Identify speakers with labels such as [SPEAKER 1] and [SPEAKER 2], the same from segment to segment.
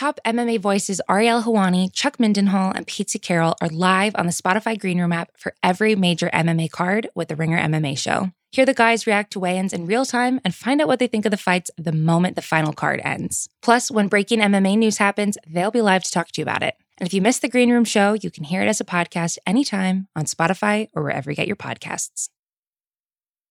[SPEAKER 1] Top MMA voices Ariel Helwani, Chuck Mindenhall, and Pete Carroll are live on the Spotify Green Room app for every major MMA card with the Ringer MMA show. Hear the guys react to weigh-ins in real time and find out what they think of the fights the moment the final card ends. Plus, when breaking MMA news happens, they'll be live to talk to you about it. And if you missed the Green Room show, you can hear it as a podcast anytime on Spotify or wherever you get your podcasts.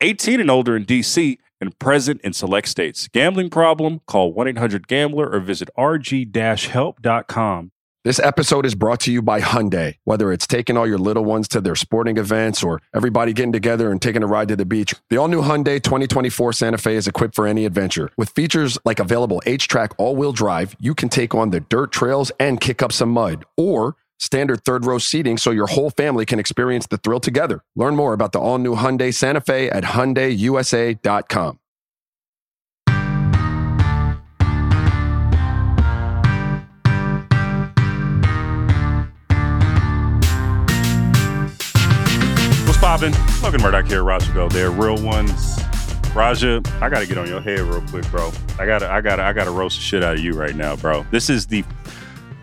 [SPEAKER 2] 18 and older in DC and present in select states. Gambling problem? Call 1-800-GAMBLER or visit rg-help.com.
[SPEAKER 3] This episode is brought to you by Hyundai. Whether it's taking all your little ones to their sporting events or everybody getting together and taking a ride to the beach, the all-new Hyundai 2024 Santa Fe is equipped for any adventure. With features like available H-Track all-wheel drive, you can take on the dirt trails and kick up some mud. Or standard third row seating so your whole family can experience the thrill together. Learn more about the all new Hyundai Santa Fe at HyundaiUSA.com.
[SPEAKER 2] What's poppin'? Logan Murdock here, Raja Go there. Real ones. Raja, I gotta get on your head real quick, bro. I gotta, I gotta, I gotta roast the shit out of you right now, bro. This is the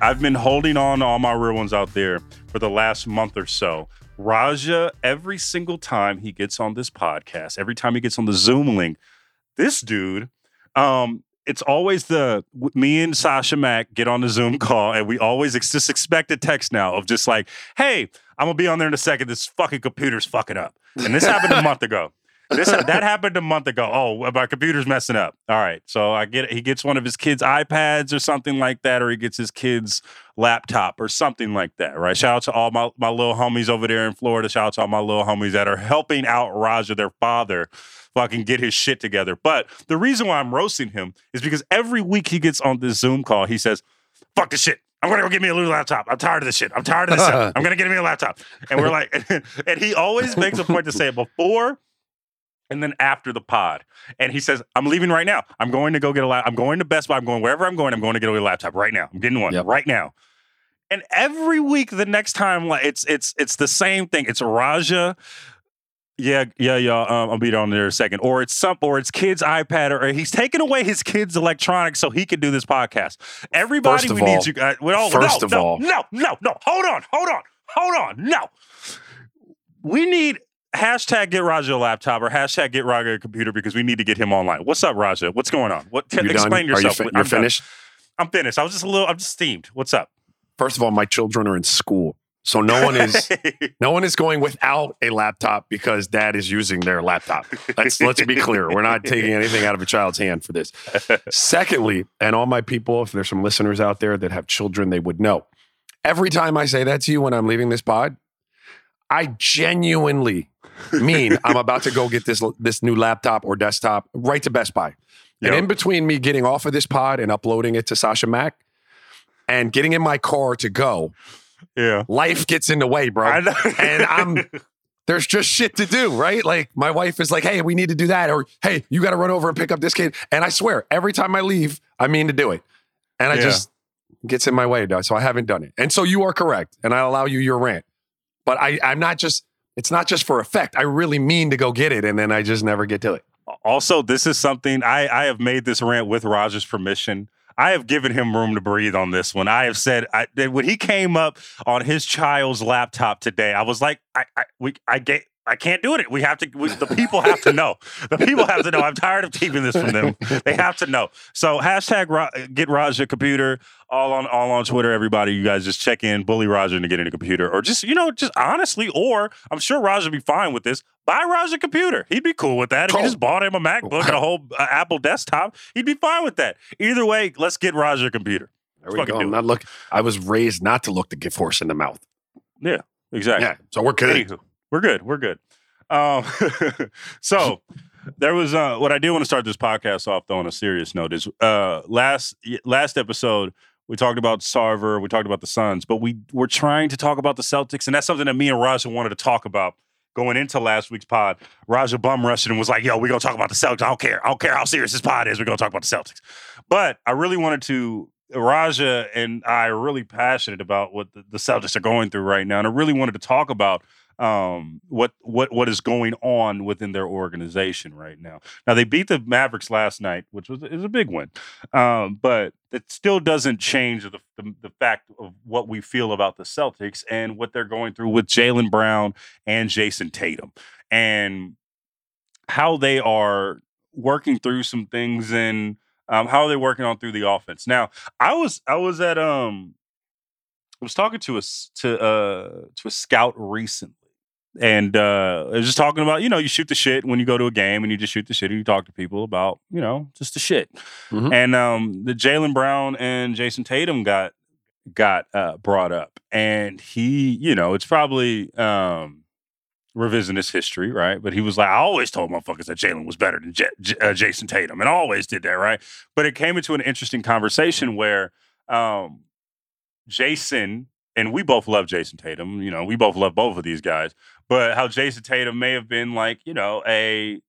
[SPEAKER 2] I've been holding on to all my real ones out there for the last month or so. Raja, every single time he gets on this podcast, every time he gets on the Zoom link, this dude, um, it's always the me and Sasha Mack get on the Zoom call, and we always ex- just expect a text now of just like, "Hey, I'm gonna be on there in a second. This fucking computer's fucking up," and this happened a month ago. This that happened a month ago. Oh, my computer's messing up. All right, so I get he gets one of his kids' iPads or something like that, or he gets his kids' laptop or something like that. Right. Shout out to all my my little homies over there in Florida. Shout out to all my little homies that are helping out Raja, their father, fucking get his shit together. But the reason why I'm roasting him is because every week he gets on this Zoom call, he says, "Fuck this shit." I'm gonna go get me a new laptop. I'm tired of this shit. I'm tired of this. shit. I'm gonna get me a laptop. And we're like, and he always makes a point to say it before and then after the pod. And he says, I'm leaving right now. I'm going to go get a laptop. I'm going to Best Buy. I'm going wherever I'm going. I'm going to get a laptop right now. I'm getting one yep. right now. And every week, the next time, like it's it's it's the same thing. It's Raja. Yeah, yeah, yeah. Um, I'll be on there in a second. Or it's some, or it's kids' iPad, or, or he's taking away his kids' electronics so he can do this podcast. Everybody, we all, need you guys. Well,
[SPEAKER 3] first
[SPEAKER 2] no,
[SPEAKER 3] of
[SPEAKER 2] no,
[SPEAKER 3] all,
[SPEAKER 2] no, no, no. Hold on, hold on, hold on. No, we need hashtag get Raja a laptop or hashtag get Raja a computer because we need to get him online. What's up, Raja? What's going on? What? T- explain
[SPEAKER 3] done?
[SPEAKER 2] yourself.
[SPEAKER 3] You fi- you're
[SPEAKER 2] I'm
[SPEAKER 3] finished.
[SPEAKER 2] Done. I'm finished. I was just a little. I'm just steamed. What's up?
[SPEAKER 3] First of all, my children are in school, so no one is no one is going without a laptop because dad is using their laptop. Let's let's be clear. We're not taking anything out of a child's hand for this. Secondly, and all my people, if there's some listeners out there that have children, they would know. Every time I say that to you when I'm leaving this pod, I genuinely mean I'm about to go get this this new laptop or desktop right to Best Buy. Yep. And in between me getting off of this pod and uploading it to Sasha Mack and getting in my car to go,
[SPEAKER 2] yeah,
[SPEAKER 3] life gets in the way, bro. and I'm there's just shit to do, right? Like my wife is like, "Hey, we need to do that," or "Hey, you got to run over and pick up this kid." And I swear, every time I leave, I mean to do it, and I yeah. just gets in my way, so I haven't done it. And so you are correct, and I allow you your rant, but I I'm not just it's not just for effect. I really mean to go get it, and then I just never get to it.
[SPEAKER 2] Also, this is something I, I have made this rant with Raja's permission. I have given him room to breathe on this one. I have said I, when he came up on his child's laptop today, I was like, I, I we I get I can't do it. We have to. We, the people have to know. The people have to know. I'm tired of keeping this from them. They have to know. So hashtag get Raja computer all on all on Twitter. Everybody, you guys just check in, bully Raja into getting a computer, or just you know, just honestly, or I'm sure Raja would be fine with this. Buy Raja a computer. He'd be cool with that. If you just bought him a MacBook and a whole uh, Apple desktop, he'd be fine with that. Either way, let's get Raja a computer.
[SPEAKER 3] There we go. I'm not look. I was raised not to look the gift horse in the mouth.
[SPEAKER 2] Yeah, exactly.
[SPEAKER 3] Yeah, so we're good.
[SPEAKER 2] Anywho, we're good. We're good. Um, so there was uh, what I did want to start this podcast off though on a serious note is uh, last last episode we talked about Sarver, we talked about the Suns, but we were trying to talk about the Celtics, and that's something that me and Raja wanted to talk about going into last week's pod. Raja bum rushed and was like, "Yo, we're gonna talk about the Celtics. I don't care. I don't care how serious this pod is. We're gonna talk about the Celtics." But I really wanted to. Raja and I are really passionate about what the, the Celtics are going through right now, and I really wanted to talk about um, what what what is going on within their organization right now. Now they beat the Mavericks last night, which was is a big win, um, but it still doesn't change the, the the fact of what we feel about the Celtics and what they're going through with Jaylen Brown and Jayson Tatum, and how they are working through some things and um, how are they working on through the offense. Now I was I was at um I was talking to a to uh to a scout recently and uh, I was just talking about, you know, you shoot the shit when you go to a game and you just shoot the shit and you talk to people about, you know, just the shit.
[SPEAKER 3] Mhm.
[SPEAKER 2] And um, the Jaylen Brown and Jayson Tatum got got uh, brought up, and he, you know, it's probably um, revisionist history, right? But he was like, I always told motherfuckers that Jaylen was better than J- J- uh, Jayson Tatum, and always did that, right? But it came into an interesting conversation where um, Jayson and we both love Jayson Tatum. You know, we both love both of these guys. But how Jayson Tatum may have been like, you know, a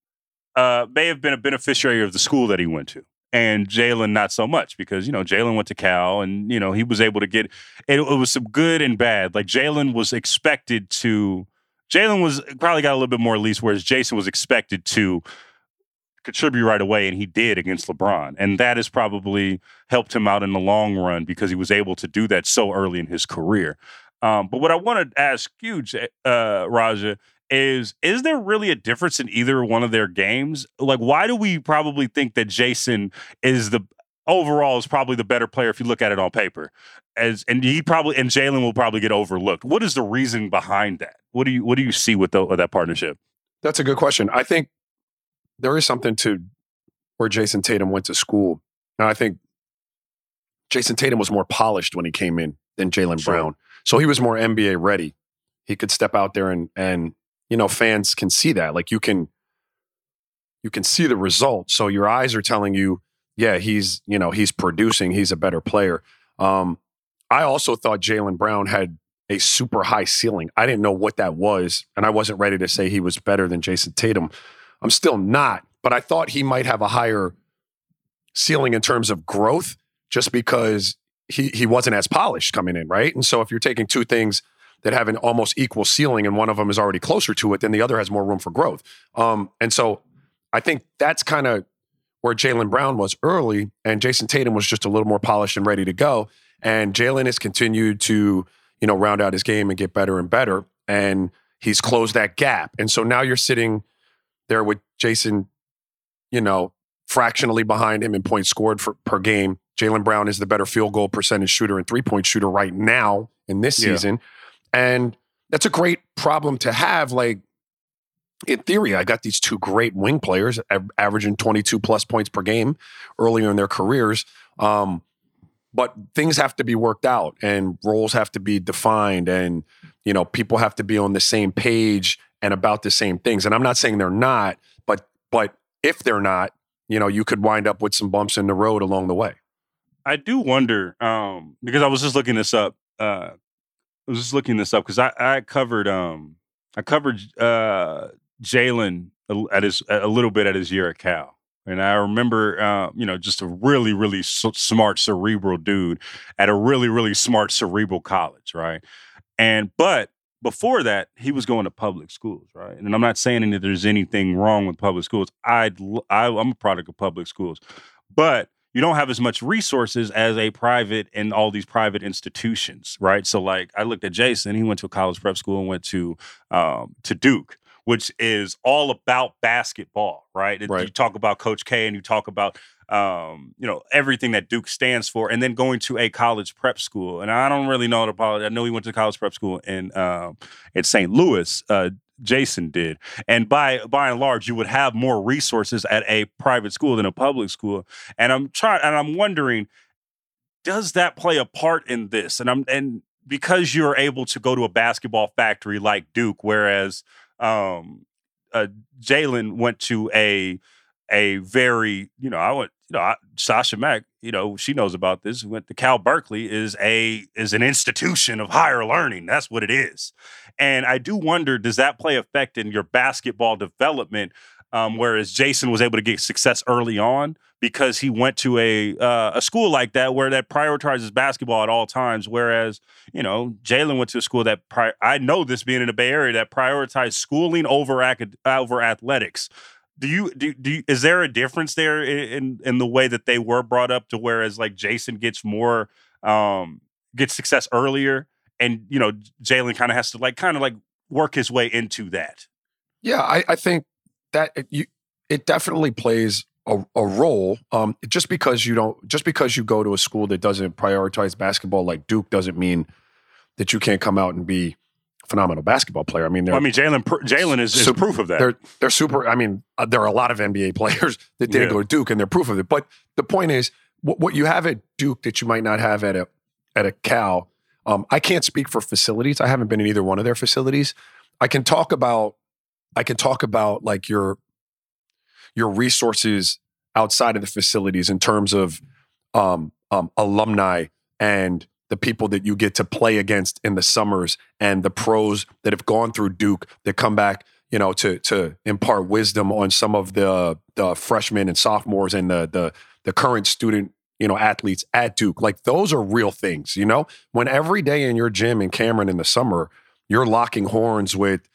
[SPEAKER 2] uh, may have been a beneficiary of the school that he went to. And Jaylen, not so much because, you know, Jaylen went to Cal and, you know, he was able to get it, it was some good and bad. Like Jaylen was expected to, Jaylen was probably got a little bit more least, whereas Jayson was expected to contribute right away, and he did against LeBron. And that has probably helped him out in the long run because he was able to do that so early in his career. Um, but what I want to ask you, uh, Raja, is is there really a difference in either one of their games? Like, why do we probably think that Jayson is the overall is probably the better player if you look at it on paper? As and he probably and Jaylen will probably get overlooked. What is the reason behind that? What do you what do you see with, the, with that partnership?
[SPEAKER 3] That's a good question. I think there is something to where Jayson Tatum went to school. And I think Jayson Tatum was more polished when he came in than Jaylen
[SPEAKER 2] Sure.
[SPEAKER 3] Brown. So he was more NBA ready. He could step out there and and you know, fans can see that. Like you can you can see the result. So your eyes are telling you, yeah, he's, you know, he's producing, he's a better player. Um, I also thought Jaylen Brown had a super high ceiling. I didn't know what that was, and I wasn't ready to say he was better than Jayson Tatum. I'm still not, but I thought he might have a higher ceiling in terms of growth just because he he wasn't as polished coming in, right? And so if you're taking two things that have an almost equal ceiling and one of them is already closer to it, then the other has more room for growth. Um, and so I think that's kind of where Jaylen Brown was early, and Jayson Tatum was just a little more polished and ready to go. And Jaylen has continued to, you know, round out his game and get better and better. And he's closed that gap. And so now you're sitting there with Jayson, you know, fractionally behind him in points scored for, per game. Jaylen Brown is the better field goal percentage shooter and three point shooter right now in this
[SPEAKER 2] Yeah.
[SPEAKER 3] season. And that's a great problem to have. Like, in theory, I got these two great wing players av- averaging 22 plus points per game earlier in their careers. Um, but things have to be worked out and roles have to be defined and, you know, people have to be on the same page and about the same things. And I'm not saying they're not, but, but if they're not, you know, you could wind up with some bumps in the road along the way.
[SPEAKER 2] I do wonder um, because I was just looking this up. Uh, I was just looking this up because I, I covered um, I covered uh, Jaylen at his a little bit at his year at Cal, and I remember uh, you know just a really really smart cerebral dude at a really really smart cerebral college, right? And but before that, he was going to public schools, right? And I'm not saying that there's anything wrong with public schools. I'd, I, I'm a product of public schools, but you don't have as much resources as a private and all these private institutions, right? So, like, I looked at Jayson. He went to a college prep school and went to um, to Duke, which is all about basketball, right?
[SPEAKER 3] Right.
[SPEAKER 2] You talk about Coach K, and you talk about um, you know everything that Duke stands for, and then going to a college prep school. And I don't really know the college. I know he went to college prep school in um, in St. Louis. Uh, Jayson did, and by by and large, you would have more resources at a private school than a public school. And I'm trying, and I'm wondering, does that play a part in this? And I'm and because you're able to go to a basketball factory like Duke, whereas um, uh, Jaylen went to a a very you know I went you know I, Sasha Mack you know she knows about this went to Cal Berkeley is a is an institution of higher learning that's what it is and I do wonder does that play effect in your basketball development um, whereas Jayson was able to get success early on because he went to a uh, a school like that where that prioritizes basketball at all times. Whereas you know Jaylen went to a school that pri- I know this being in the Bay Area that prioritized schooling over acad- over athletics. Do you, do, do you, is there a difference there in in the way that they were brought up to whereas like Jayson gets more um gets success earlier and you know Jaylen kind of has to like kind of like work his way into that.
[SPEAKER 3] Yeah, I, I think that it, you, it definitely plays a, a role. Um, just because you don't, just because you go to a school that doesn't prioritize basketball like Duke, doesn't mean that you can't come out and be phenomenal basketball player. I mean,
[SPEAKER 2] well, I mean, Jaylen Jaylen is, is proof of that.
[SPEAKER 3] They're they're super. I mean, uh, there are a lot of NBA players that didn't yeah. go to Duke, and they're proof of it. But the point is, what, what you have at Duke that you might not have at a at a Cal. Um, I can't speak for facilities. I haven't been in either one of their facilities. I can talk about I can talk about like your your resources outside of the facilities in terms of um, um, alumni and the people that you get to play against in the summers and the pros that have gone through Duke that come back, you know, to to impart wisdom on some of the the freshmen and sophomores and the the the current student you know athletes at Duke. Like those are real things, you know. When every day in your gym in Cameron in the summer, you're locking horns with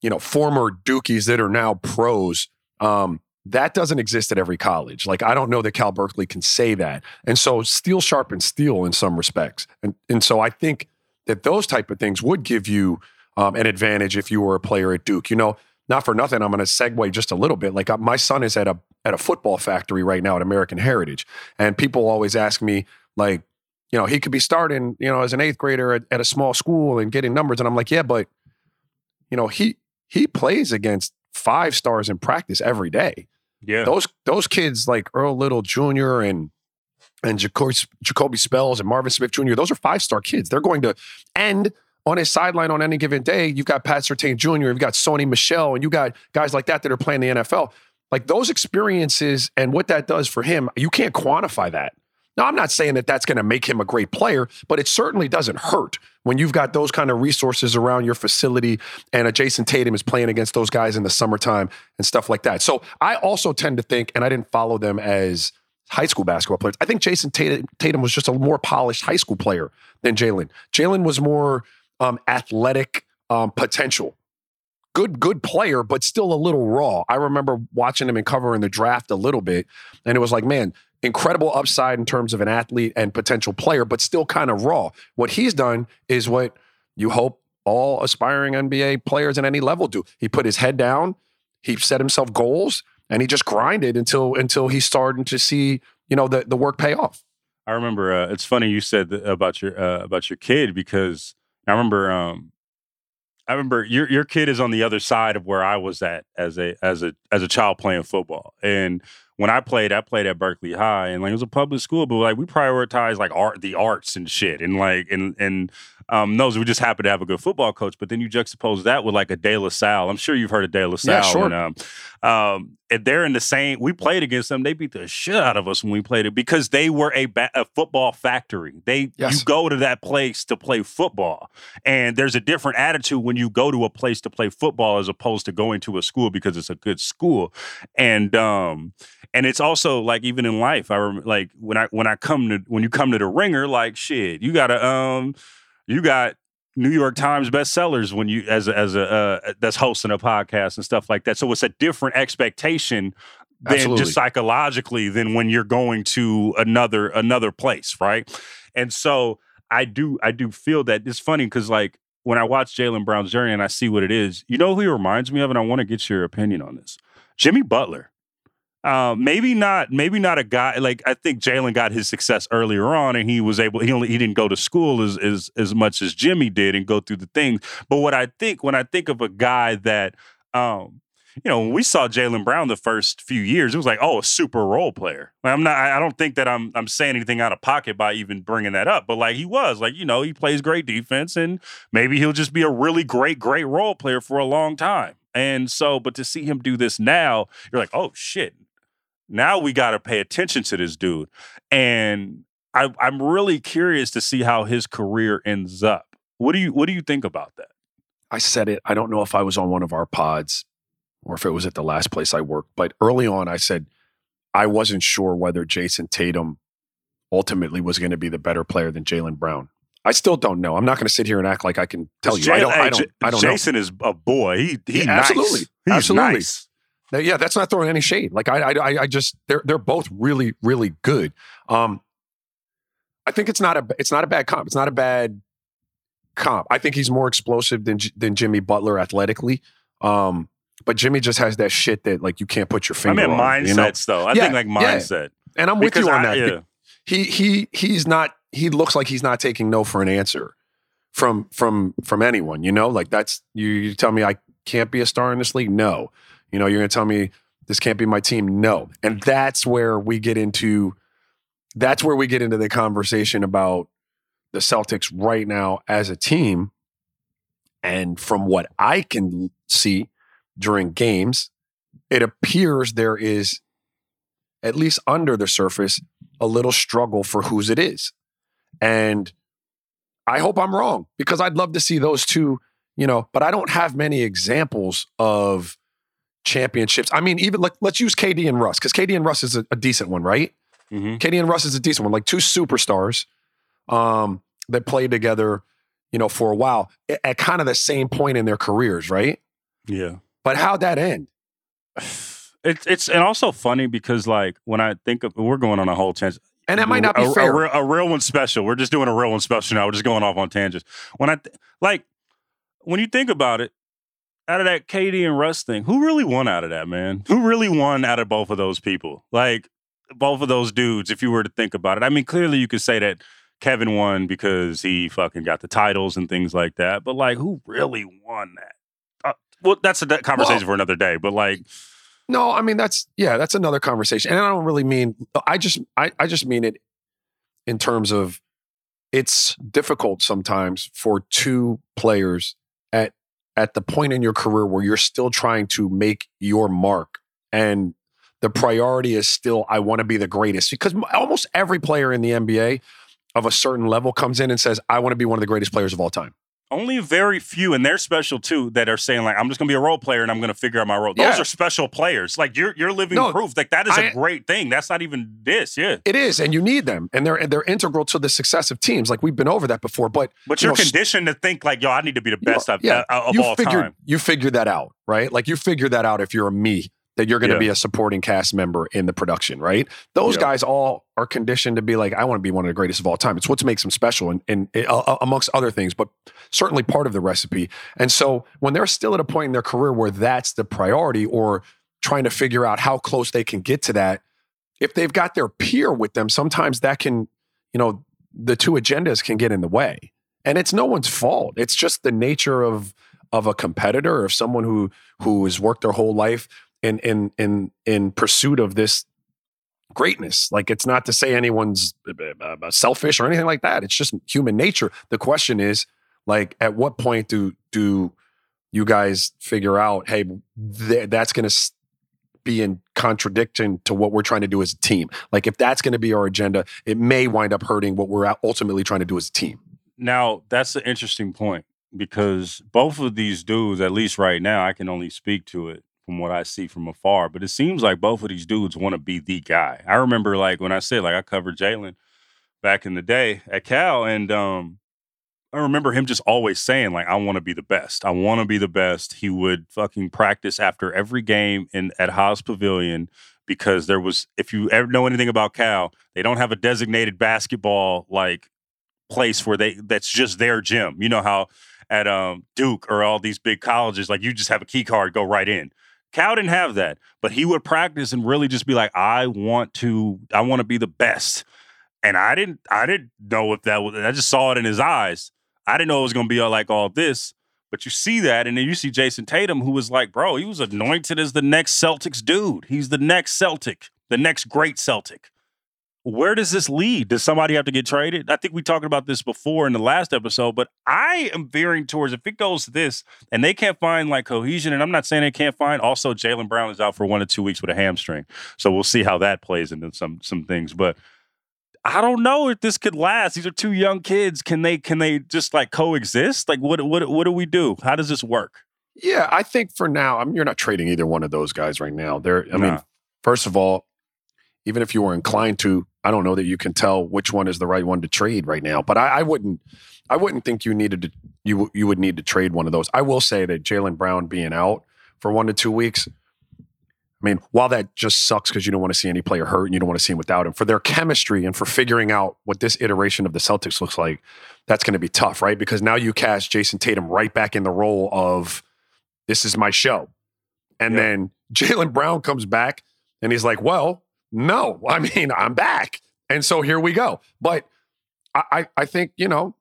[SPEAKER 3] you know former Dukies that are now pros. Um, that doesn't exist at every college. Like I don't know that Cal Berkeley can say that. And so steel sharpens steel in some respects. And and so I think that those type of things would give you um, an advantage if you were a player at Duke. You know, not for nothing. I'm going to segue just a little bit. Like uh, my son is at a at a football factory right now at American Heritage, and people always ask me like, you know, he could be starting, you know, as an eighth grader at, at a small school and getting numbers, and I'm like, yeah, but you know, he he plays against five stars in practice every day.
[SPEAKER 2] Yeah.
[SPEAKER 3] Those those kids like Earl Little Jr. and and Jacoby, Spells and Marvin Smith Jr. Those are five star kids. They're going to end on his sideline on any given day. You've got Pat Surtain Jr. You've got Sony Michel, and you got guys like that that are playing the NFL. Like those experiences and what that does for him, you can't quantify that. Now, I'm not saying that that's going to make him a great player, but it certainly doesn't hurt when you've got those kind of resources around your facility and a Jayson Tatum is playing against those guys in the summertime and stuff like that. So I also tend to think, and I didn't follow them as high school basketball players. I think Jayson Tatum, Tatum was just a more polished high school player than Jaylen. Jaylen was more um, athletic um, potential. Good, good player, but still a little raw. I remember watching him and covering the draft a little bit, and it was like, man, incredible upside in terms of an athlete and potential player, but still kind of raw. What he's done is what you hope all aspiring NBA players at any level do. He put his head down, he set himself goals, and he just grinded until until he's starting to see you know the the work pay off.
[SPEAKER 2] I remember uh, it's funny you said about your uh, about your kid because I remember um, I remember your your kid is on the other side of where I was at as a as a as a child playing football and when I played, I played at Berkeley High, and like it was a public school, but like we prioritized like art, the arts and shit, and like and and um, those we just happen to have a good football coach. But then you juxtapose that with like a De La Salle. I'm sure you've heard of De La Salle.
[SPEAKER 3] Yeah, sure.
[SPEAKER 2] And, um, um, and they're in the same. We played against them. They beat the shit out of us when we played it because they were a, ba- a football factory. They yes. you go to that place to play football, and there's a different attitude when you go to a place to play football as opposed to going to a school because it's a good school. And um, and it's also like even in life, I remember like when I when I come to when you come to the ringer, like shit, you gotta um you got New York Times bestsellers when you as a, as a uh, that's hosting a podcast and stuff like that. So it's a different expectation than Absolutely. just psychologically than when you're going to another another place, right? And so I do I do feel that it's funny because like when I watch Jaylen Brown's journey and I see what it is, you know who he reminds me of, and I want to get your opinion on this. Jimmy Butler. Uh, maybe not. Maybe not a guy like I think Jaylen got his success earlier on, and he was able. He only he didn't go to school as as as much as Jimmy did and go through the things. But what I think when I think of a guy that um, you know, when we saw Jaylen Brown the first few years, it was like, oh, a super role player. Like, I'm not. I don't think that I'm. I'm saying anything out of pocket by even bringing that up. But like he was, like you know, he plays great defense, and maybe he'll just be a really great, great role player for a long time. And so, but to see him do this now, you're like, oh shit. Now we got to pay attention to this dude, and I, I'm really curious to see how his career ends up. What do you What do you think about that?
[SPEAKER 3] I said it. I don't know if I was on one of our pods or if it was at the last place I worked, but early on I said I wasn't sure whether Jayson Tatum ultimately was going to be the better player than Jaylen Brown. I still don't know. I'm not going to sit here and act like I can tell you. I don't. I don't. I don't
[SPEAKER 2] Jayson
[SPEAKER 3] know.
[SPEAKER 2] is a boy. He he
[SPEAKER 3] Yeah,
[SPEAKER 2] nice.
[SPEAKER 3] absolutely.
[SPEAKER 2] He's
[SPEAKER 3] Absolutely.
[SPEAKER 2] nice.
[SPEAKER 3] Now, yeah, that's not throwing any shade. Like I, I, I- just they're they're both really, really good. Um, I think it's not a it's not a bad comp. It's not a bad comp. I think he's more explosive than than Jimmy Butler athletically. Um, but Jimmy just has that shit that like you can't put your finger.
[SPEAKER 2] I mean
[SPEAKER 3] on.
[SPEAKER 2] mindsets
[SPEAKER 3] you know?
[SPEAKER 2] though. I
[SPEAKER 3] Yeah,
[SPEAKER 2] think like
[SPEAKER 3] yeah.
[SPEAKER 2] mindset.
[SPEAKER 3] And I'm with
[SPEAKER 2] Because
[SPEAKER 3] you on
[SPEAKER 2] I-
[SPEAKER 3] that.
[SPEAKER 2] yeah.
[SPEAKER 3] He he he's not. He looks like he's not taking no for an answer from from from anyone. You know, like that's you. You tell me I can't be a star in this league. No, you know, you're gonna tell me this can't be my team. No, and that's where we get into. That's where we get into the conversation about the Celtics right now as a team. And from what I can see during games, it appears there is, at least under the surface, a little struggle for whose it is. And I hope I'm wrong because I'd love to see those two, you know, but I don't have many examples of championships. I mean, even like let's use KD and Russ because KD and Russ is a, a decent one, right?
[SPEAKER 2] Mhm.
[SPEAKER 3] KD and Russ is a decent one, like two superstars um, that played together, you know, for a while at, at kind of the same point in their careers, right?
[SPEAKER 2] Yeah.
[SPEAKER 3] But how'd that end?
[SPEAKER 2] It's it's and also funny because like when I think of we're going on a whole tangent.
[SPEAKER 3] And that might not be
[SPEAKER 2] a,
[SPEAKER 3] fair.
[SPEAKER 2] A, real- a real one special. We're just doing a real one special now. We're just going off on tangents. When I th- like when you think about it, out of that KD and Russ thing, who really won out of that, man? Who really won out of both of those people? Like both of those dudes, if you were to think about it. I mean, clearly you could say that Kevin won because he fucking got the titles and things like that. But like, who really won that? Uh, well, that's a conversation
[SPEAKER 3] Well-
[SPEAKER 2] for another day. But like,
[SPEAKER 3] No, I mean that's yeah, that's another conversation. And I don't really mean I just I, I just mean it in terms of it's difficult sometimes for two players at at the point in your career where you're still trying to make your mark and the priority is still I want to be the greatest because almost every player in the NBA of a certain level comes in and says I want to be one of the greatest players of all time.
[SPEAKER 2] Only very few, and they're special too, that are saying like, "I'm just gonna be a role player and I'm gonna figure out my role." Those
[SPEAKER 3] Yeah.
[SPEAKER 2] are special players. Like you're you're living
[SPEAKER 3] No,
[SPEAKER 2] proof. Like that is a
[SPEAKER 3] I-
[SPEAKER 2] great thing. That's not even this. Yeah,
[SPEAKER 3] It is and you need them and they're and they're integral to the success of teams. Like we've been over that before, but
[SPEAKER 2] but
[SPEAKER 3] You
[SPEAKER 2] you're
[SPEAKER 3] know, s-
[SPEAKER 2] conditioned to think like, "Yo, I need to be the best of,
[SPEAKER 3] yeah,
[SPEAKER 2] uh, of
[SPEAKER 3] you
[SPEAKER 2] all
[SPEAKER 3] figured
[SPEAKER 2] time."
[SPEAKER 3] you figured that out, right? Like you figured that out if you're a me that you're going to
[SPEAKER 2] Yeah.
[SPEAKER 3] be a supporting cast member in the production, right? Those guys all are conditioned to be like, I want to be one of the greatest of all time. It's what makes them special, and, and uh, amongst other things, but certainly part of the recipe. And so when they're still at a point in their career where that's the priority, or trying to figure out how close they can get to that, if they've got their peer with them, sometimes that can, you know, the two agendas can get in the way and it's no one's fault it's just the nature of of a competitor of someone who who has worked their whole life in in in in pursuit of this greatness. Like it's not to say anyone's uh, uh, selfish or anything like that. It's just human nature. The question is like at what point do do you guys figure out hey th- that's going to be in contradiction to what we're trying to do as a team? Like if that's going to be our agenda it may wind up hurting what we're ultimately trying to do as a team.
[SPEAKER 2] Now that's an interesting point because both of these dudes, at least right now, I can only speak to it from what I see from afar. But it seems like both of these dudes want to be the guy. I remember like when I said like I covered Jaylen back in the day at Cal, and um, I remember him just always saying like I want to be the best. I want to be the best. He would fucking practice after every game in at Haas Pavilion because there was if you ever know anything about Cal, they don't have a designated basketball like place where they that's just their gym. You know how at um, Duke or all these big colleges, like you just have a key card, go right in. Cal didn't have that, but he would practice and really just be like, I want to, I want to be the best. And I didn't, I didn't know if that was, I just saw it in his eyes. I didn't know it was going to be like all this, But you see that, and then you see Jayson Tatum, who was like, bro, he was anointed as the next Celtics dude. He's the next Celtic, the next great Celtic. Where does this lead? Does somebody have to get traded? I think we talked about this before in the last episode, but I am veering towards if it goes this and they can't find like cohesion, and I'm not saying they can't find. Also, Jaylen Brown is out for one to two weeks with a hamstring, so we'll see how that plays into some some things. But I don't know if this could last. These are two young kids. Can they can they just like coexist? Like what what what do we do? How does this work?
[SPEAKER 3] Yeah, I think for now, I mean, you're not trading either one of those guys right now. They're, I mean, first of all, even if you were inclined to, I don't know that you can tell which one is the right one to trade right now. But I, I wouldn't, I wouldn't think you needed to, you you would need to trade one of those. I will say that Jaylen Brown being out for one to two weeks, I mean, while that just sucks because you don't want to see any player hurt and you don't want to see him without him, for their chemistry and for figuring out what this iteration of the Celtics looks like, that's going to be tough, right? Because now you cast Jayson Tatum right back in the role of this is my show. And
[SPEAKER 2] Yeah.
[SPEAKER 3] then Jaylen Brown comes back and he's like, well, no, I mean, I'm back. And so here we go. But I, I, think, you know,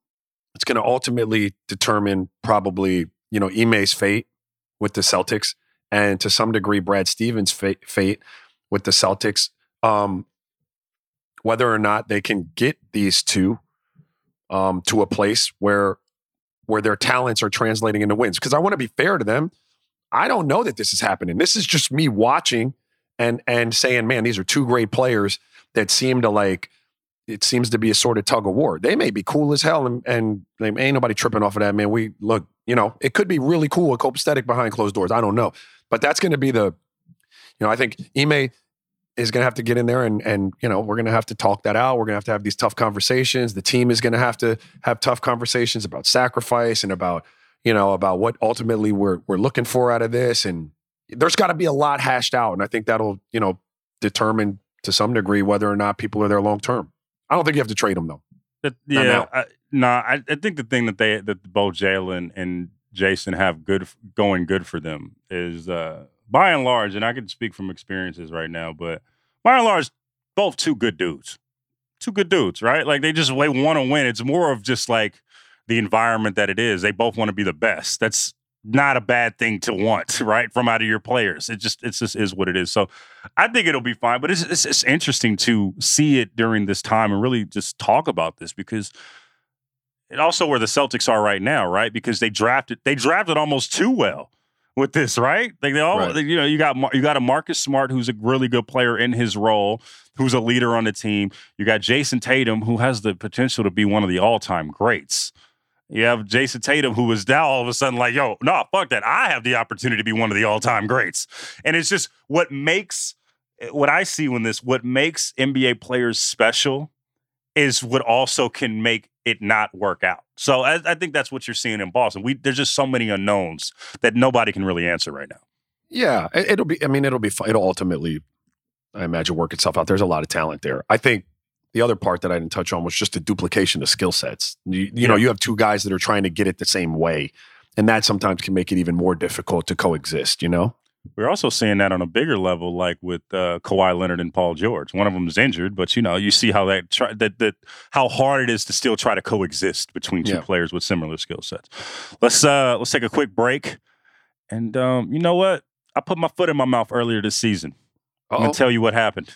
[SPEAKER 3] it's going to ultimately determine probably, you know, Ime's fate with the Celtics and to some degree Brad Stevens' fate, fate with the Celtics. Um, whether or not they can get these two um, to a place where where their talents are translating into wins. Because I want to be fair to them. I don't know that this is happening. This is just me watching and and saying, man, these are two great players that seem to like. It seems to be a sort of tug of war. They may be cool as hell, and, and like, ain't nobody tripping off of that, man. We look, you know, it could be really cool and copacetic behind closed doors. I don't know, but that's going to be the, you know, I think Ime is going to have to get in there and and you know we're going to have to talk that out. We're going to have to have these tough conversations. The team is going to have to have tough conversations about sacrifice and about you know about what ultimately we're we're looking for out of this. And there's got to be a lot hashed out, and I think that'll you know determine to some degree whether or not people are there long term. I don't think you have to trade them though.
[SPEAKER 2] That, yeah. I, no, I, I think the thing that they that both Jaylen and Jayson have good going good for them is uh, by and large, and I can speak from experiences right now, but by and large, both two good dudes, two good dudes, right? Like they just they want to win. It's more of just like the environment that it is. They both want to be the best. That's not a bad thing to want, right? From out of your players. It just it's just is what it is. So I think it'll be fine. But it's, it's it's interesting to see it during this time and really just talk about this because it also where the Celtics are right now, right? Because they drafted they drafted almost too well with this, right? Like they all,
[SPEAKER 3] Right.
[SPEAKER 2] you know, you got you got a Marcus Smart who's a really good player in his role, who's a leader on the team. You got Jayson Tatum who has the potential to be one of the all time greats. You have Jayson Tatum, who is now all of a sudden like, yo, no, fuck that. I have the opportunity to be one of the all time greats. And it's just what makes what I see when this, what makes NBA players special is what also can make it not work out. So I, I think that's what you're seeing in Boston. We there's just so many unknowns that nobody can really answer right now.
[SPEAKER 3] Yeah, it- it'll be. I mean, it'll be. It'll ultimately, I imagine, work itself out. There's a lot of talent there. I think the other part that I didn't touch on was just the duplication of skill sets. You, you know, you have two guys that are trying to get it the same way, and that sometimes can make it even more difficult to coexist. You know.
[SPEAKER 2] We're also seeing that on a bigger level, like with uh, Kawhi Leonard and Paul George. One of them is injured, but you know, you see how that try, that that how hard it is to still try to coexist between two
[SPEAKER 3] Yeah.
[SPEAKER 2] players with similar skill sets. Let's uh let's take a quick break, and um, you know what? I put my foot in my mouth earlier this season. I'm gonna tell you what happened.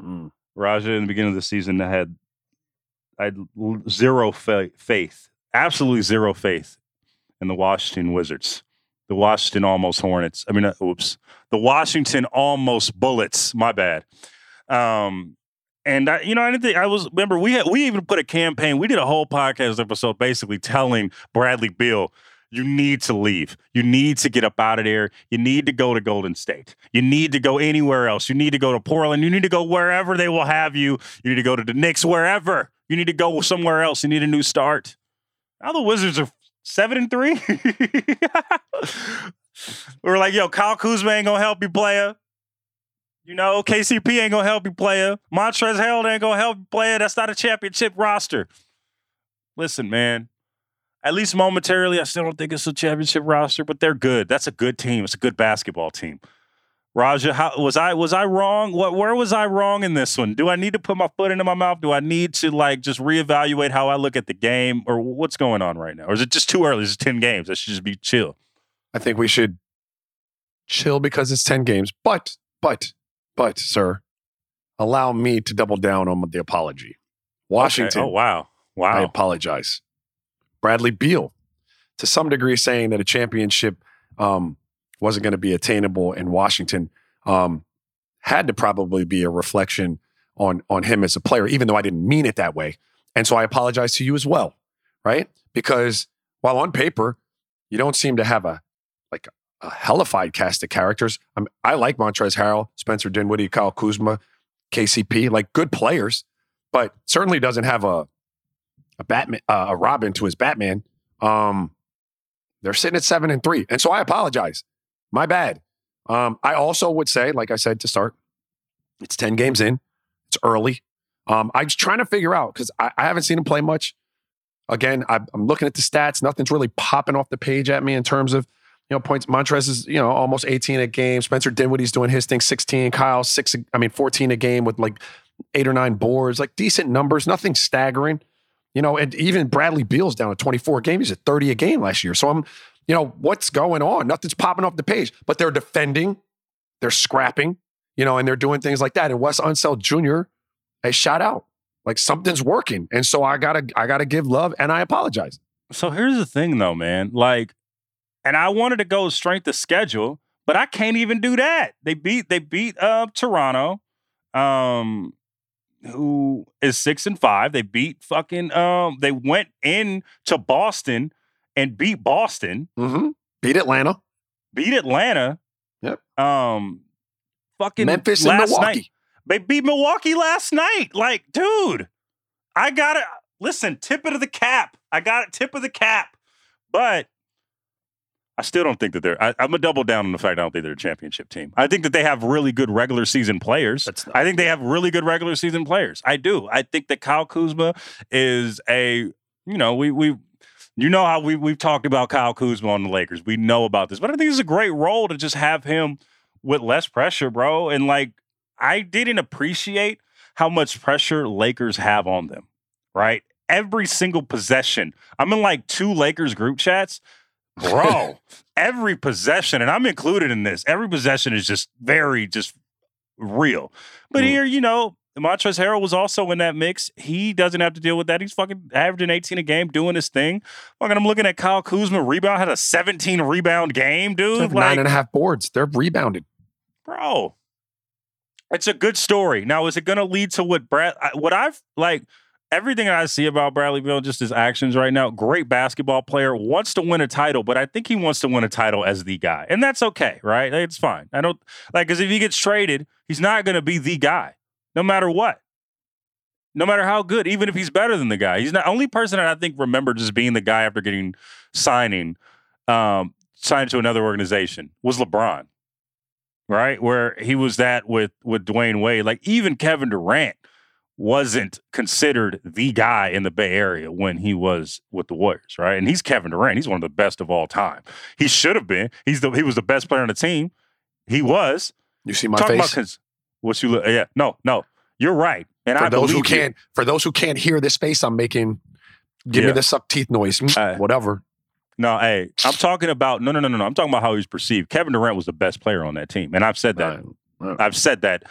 [SPEAKER 3] Mm.
[SPEAKER 2] Raja, in the beginning of the season, I had I had zero fa- faith, absolutely zero faith in the Washington Wizards, the Washington almost Hornets. I mean, uh, oops, the Washington almost Bullets. My bad. Um, and I, you know, I didn't think I was. Remember, we had we even put a campaign. We did a whole podcast episode basically telling Bradley Beal. You need to leave. You need to get up out of there. You need to go to Golden State. You need to go anywhere else. You need to go to Portland. You need to go wherever they will have you. You need to go to the Knicks, wherever. You need to go somewhere else. You need a new start. Now the Wizards are seven and three. We're like, yo, Kyle Kuzma ain't gonna help you, player. You know, KCP ain't gonna help you, player. Montrezl Harrell ain't gonna help you, player. That's not a championship roster. Listen, man. At least momentarily, I still don't think it's a championship roster, but they're good. That's a good team. It's a good basketball team. Raja, how, was I was I wrong? What where was I wrong in this one? Do I need to put my foot into my mouth? Do I need to like just reevaluate how I look at the game, or what's going on right now? Or is it just too early? It's ten games. I should just be chill.
[SPEAKER 3] I think we should chill because it's 10 games. But, but, but, sir, allow me to double down on the apology. Washington.
[SPEAKER 2] Okay. Oh, wow. Wow.
[SPEAKER 3] I apologize. Bradley Beal, to some degree, saying that a championship um, wasn't going to be attainable in Washington um, had to probably be a reflection on, on him as a player, even though I didn't mean it that way. And so I apologize to you as well, right? Because while on paper, you don't seem to have a like a hellified cast of characters. I'm, I like Montrezl Harrell, Spencer Dinwiddie, Kyle Kuzma, KCP, like good players, but certainly doesn't have a a Batman, uh, a Robin to his Batman. Um, they're sitting at seven and three, and so I apologize. My bad. Um, I also would say, like I said to start, it's ten games in. It's early. Um, I'm just trying to figure out because I, I haven't seen him play much. Again, I, I'm looking at the stats. Nothing's really popping off the page at me in terms of you know, points. Montrez is, you know, almost 18 a game. Spencer Dinwiddie's doing his thing, 16. Kyle, six, I mean, 14 a game with like eight or nine boards, like decent numbers, nothing staggering. You know, and even Bradley Beal's down at 24 games. He's at 30 a game last year. So I'm, you know, what's going on? Nothing's popping off the page, but they're defending, they're scrapping, you know, and they're doing things like that. And Wes Unseld Jr. a shout out. Like something's working. And so I gotta, I gotta give love and I apologize.
[SPEAKER 2] So here's the thing though, man. Like and I wanted to go strength of schedule, but I can't even do that. They beat they beat uh Toronto, um, who is six and five. They beat fucking um. They went in to Boston and beat Boston.
[SPEAKER 3] Mm-hmm. Beat Atlanta.
[SPEAKER 2] Beat Atlanta.
[SPEAKER 3] Yep.
[SPEAKER 2] Um, fucking
[SPEAKER 3] Memphis and Milwaukee.
[SPEAKER 2] Night. They beat Milwaukee last night. Like, dude, I got it. Listen, tip it of the cap. I got it. Tip of the cap. But I still don't think that they're. I, am gonna double down on the fact I don't think they're a championship team. I think that they have really good regular season players. I think they have really good regular season players. I do. I think that Kyle Kuzma is a. You know, we we. You know how we we've talked about Kyle Kuzma on the Lakers. We know about this, but I think it's a great role to just have him with less pressure, bro. And like, I didn't appreciate how much pressure Lakers have on them. Right, every single possession. I'm in like two Lakers group chats bro. every possession, and I'm included in this. Every possession is just very just real. But mm. here, you know, Montrezl Harrell was also in that mix. He doesn't have to deal with that. He's fucking averaging 18 a game, doing his thing. Fucking, I'm looking at Kyle Kuzma rebound had a 17 rebound game, dude. Like,
[SPEAKER 3] nine and a half boards. They're rebounded,
[SPEAKER 2] bro. It's a good story. Now, is it going to lead to what Brad? What I've like everything I see about Bradley Beal, just his actions right now, great basketball player, wants to win a title, but I think he wants to win a title as the guy. And that's okay, right? It's fine. I don't like because if he gets traded, he's not going to be the guy, no matter what. No matter how good, even if he's better than the guy, he's not the only person that I think remember just being the guy after getting signing, um, signed to another organization was LeBron, right? Where he was that with with Dwyane Wade, like even Kevin Durant wasn't considered the guy in the Bay Area when he was with the Warriors, right? And he's Kevin Durant. He's one of the best of all time. He should have been. He's the he was the best player on the team. He was.
[SPEAKER 3] You see my Talking face. About,
[SPEAKER 2] what you look? Yeah, no, no, you're right. And
[SPEAKER 3] for
[SPEAKER 2] I
[SPEAKER 3] those who can't, you. for those who can't hear this face I'm making, give yeah. me the suck teeth noise, uh, whatever.
[SPEAKER 2] No, hey, I'm talking about no, no, no, no, no. I'm talking about how he's perceived. Kevin Durant was the best player on that team, and I've said that. I've said that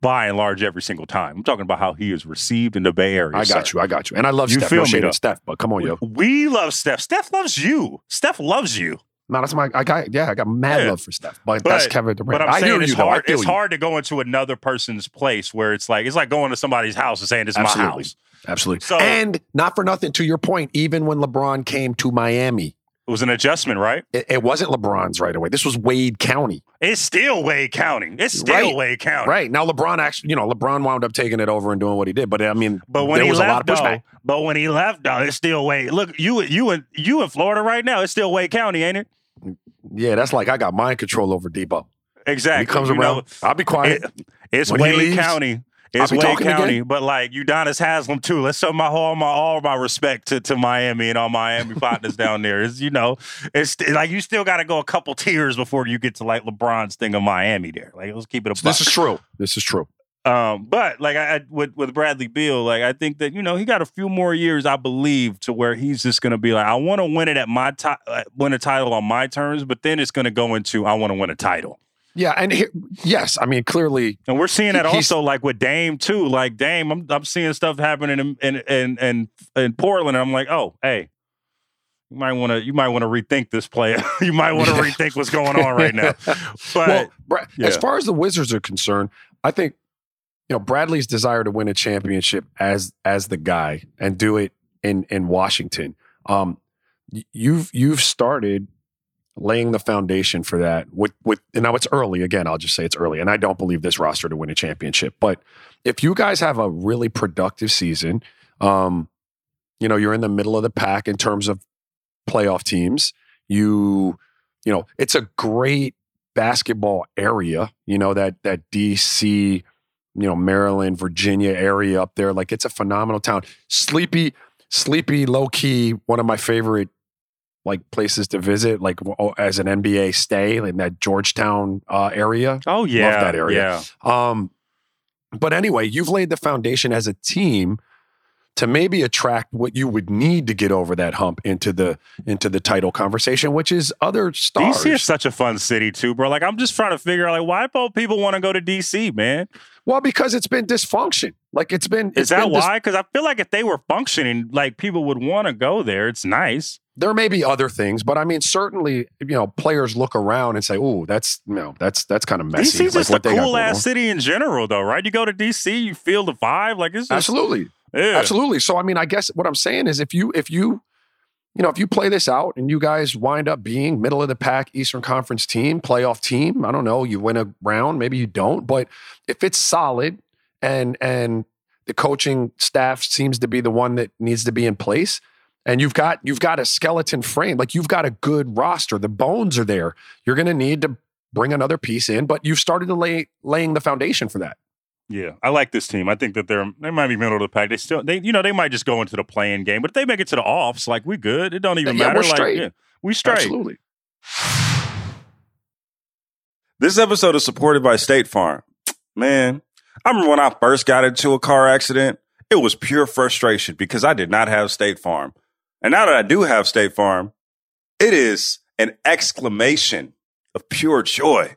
[SPEAKER 2] by and large every single time. I'm talking about how he is received in the Bay Area.
[SPEAKER 3] I got
[SPEAKER 2] sir.
[SPEAKER 3] you. I got you. And I love you Steph. Feel no me, Steph, but come on, yo.
[SPEAKER 2] We love Steph. Steph loves you. Steph loves you.
[SPEAKER 3] No, that's my. I got. Yeah, I got mad yeah. love for Steph, but, but, that's Kevin Durant.
[SPEAKER 2] But I'm
[SPEAKER 3] I
[SPEAKER 2] saying it's
[SPEAKER 3] you,
[SPEAKER 2] hard. It's you. hard to go into another person's place where it's like it's like going to somebody's house and saying it's Absolutely. my house.
[SPEAKER 3] Absolutely. So, and not for nothing. To your point, even when LeBron came to Miami,
[SPEAKER 2] It was an adjustment, right?
[SPEAKER 3] It, it wasn't LeBron's right away. This was Wade County.
[SPEAKER 2] It's still Wade County. It's still
[SPEAKER 3] Right.
[SPEAKER 2] Wade County.
[SPEAKER 3] Right. Now LeBron actually, you know, LeBron wound up taking it over and doing what he did. But I mean,
[SPEAKER 2] But when
[SPEAKER 3] there
[SPEAKER 2] he
[SPEAKER 3] was
[SPEAKER 2] left,
[SPEAKER 3] a lot of pushback.
[SPEAKER 2] though, but when he left, though, it's still Wade. Look, you, you, in you in Florida right now. It's still Wade County, ain't it?
[SPEAKER 3] Yeah, that's like I got mind control over Debo.
[SPEAKER 2] Exactly.
[SPEAKER 3] He comes
[SPEAKER 2] You know,
[SPEAKER 3] around. I'll be quiet.
[SPEAKER 2] it- it's
[SPEAKER 3] When
[SPEAKER 2] Wade County. It's Wade
[SPEAKER 3] talking
[SPEAKER 2] County,
[SPEAKER 3] again.
[SPEAKER 2] but like Udonis Haslam too. Let's show my all my all my respect to, to Miami and all Miami partners down there. Is you know, it's like you still got to go a couple tiers before you get to like LeBron's thing of Miami there. Like let's keep it a
[SPEAKER 3] this is true. This is true.
[SPEAKER 2] Um, but like I, I with with Bradley Beal, like I think that you know he got a few more years, I believe, to where he's just gonna be like, I want to win it at my ti- uh, win a title on my terms. But then it's gonna go into I want to win a title,
[SPEAKER 3] Yeah, and here, yes, I mean clearly,
[SPEAKER 2] and we're seeing that also like with Dame too. Like Dame, I'm I'm seeing stuff happening in in in in, in Portland, and I'm like, oh, hey. You might want to. You might want to rethink this play. you might want to
[SPEAKER 3] Yeah.
[SPEAKER 2] rethink what's going on right now. But
[SPEAKER 3] well, Bra- as far as the Wizards are concerned, I think you know Bradley's desire to win a championship as as the guy and do it in in Washington. Um, you've you've started laying the foundation for that with with and now it's early again i'll just say it's early and i don't believe this roster to win a championship but if you guys have a really productive season um you know you're in the middle of the pack in terms of playoff teams you you know it's a great basketball area you know that that dc you know maryland virginia area up there like it's a phenomenal town. Sleepy sleepy low key one of my favorite like places to visit like as an nba stay in that georgetown uh, area
[SPEAKER 2] oh yeah, love
[SPEAKER 3] that area.
[SPEAKER 2] Yeah.
[SPEAKER 3] um, but anyway, you've laid the foundation as a team to maybe attract what you would need to get over that hump into the into the title conversation, which is other stars.
[SPEAKER 2] DC is such a fun city too, bro. Like I'm just trying to figure out like why both people want to go to DC, man.
[SPEAKER 3] well, because it's been dysfunction. Like it's been.
[SPEAKER 2] Is that
[SPEAKER 3] been
[SPEAKER 2] why? Because I feel like if they were functioning, like people would want to go there. It's nice.
[SPEAKER 3] there may be other things, but I mean, certainly, you know, players look around and say, "Oh, that's you know, that's that's kind of messy."
[SPEAKER 2] DC's
[SPEAKER 3] like
[SPEAKER 2] just a cool ass city in general, though, right? You go to DC, you feel the vibe. Like it's just
[SPEAKER 3] Absolutely.
[SPEAKER 2] Yeah.
[SPEAKER 3] Absolutely. So I mean, I guess what I'm saying is if you if you you know, if you play this out and you guys wind up being middle of the pack Eastern Conference team, playoff team, I don't know, you win a round, maybe you don't, but if it's solid and and the coaching staff seems to be the one that needs to be in place and you've got you've got a skeleton frame, like you've got a good roster, the bones are there. You're going to need to bring another piece in, but you've started to lay laying the foundation for that.
[SPEAKER 2] Yeah, I like this team. I think that they're they might be middle of the pack. They still they you know they might just go into the playing game, but if they make it to the offs, like we good. It don't even
[SPEAKER 3] Yeah,
[SPEAKER 2] matter.
[SPEAKER 3] we're
[SPEAKER 2] like
[SPEAKER 3] straight.
[SPEAKER 2] yeah, we straight.
[SPEAKER 3] Absolutely.
[SPEAKER 4] This episode is supported by State Farm. Man, I remember when I first got into a car accident, it was pure frustration because I did not have State Farm. And now that I do have State Farm, it is an exclamation of pure joy.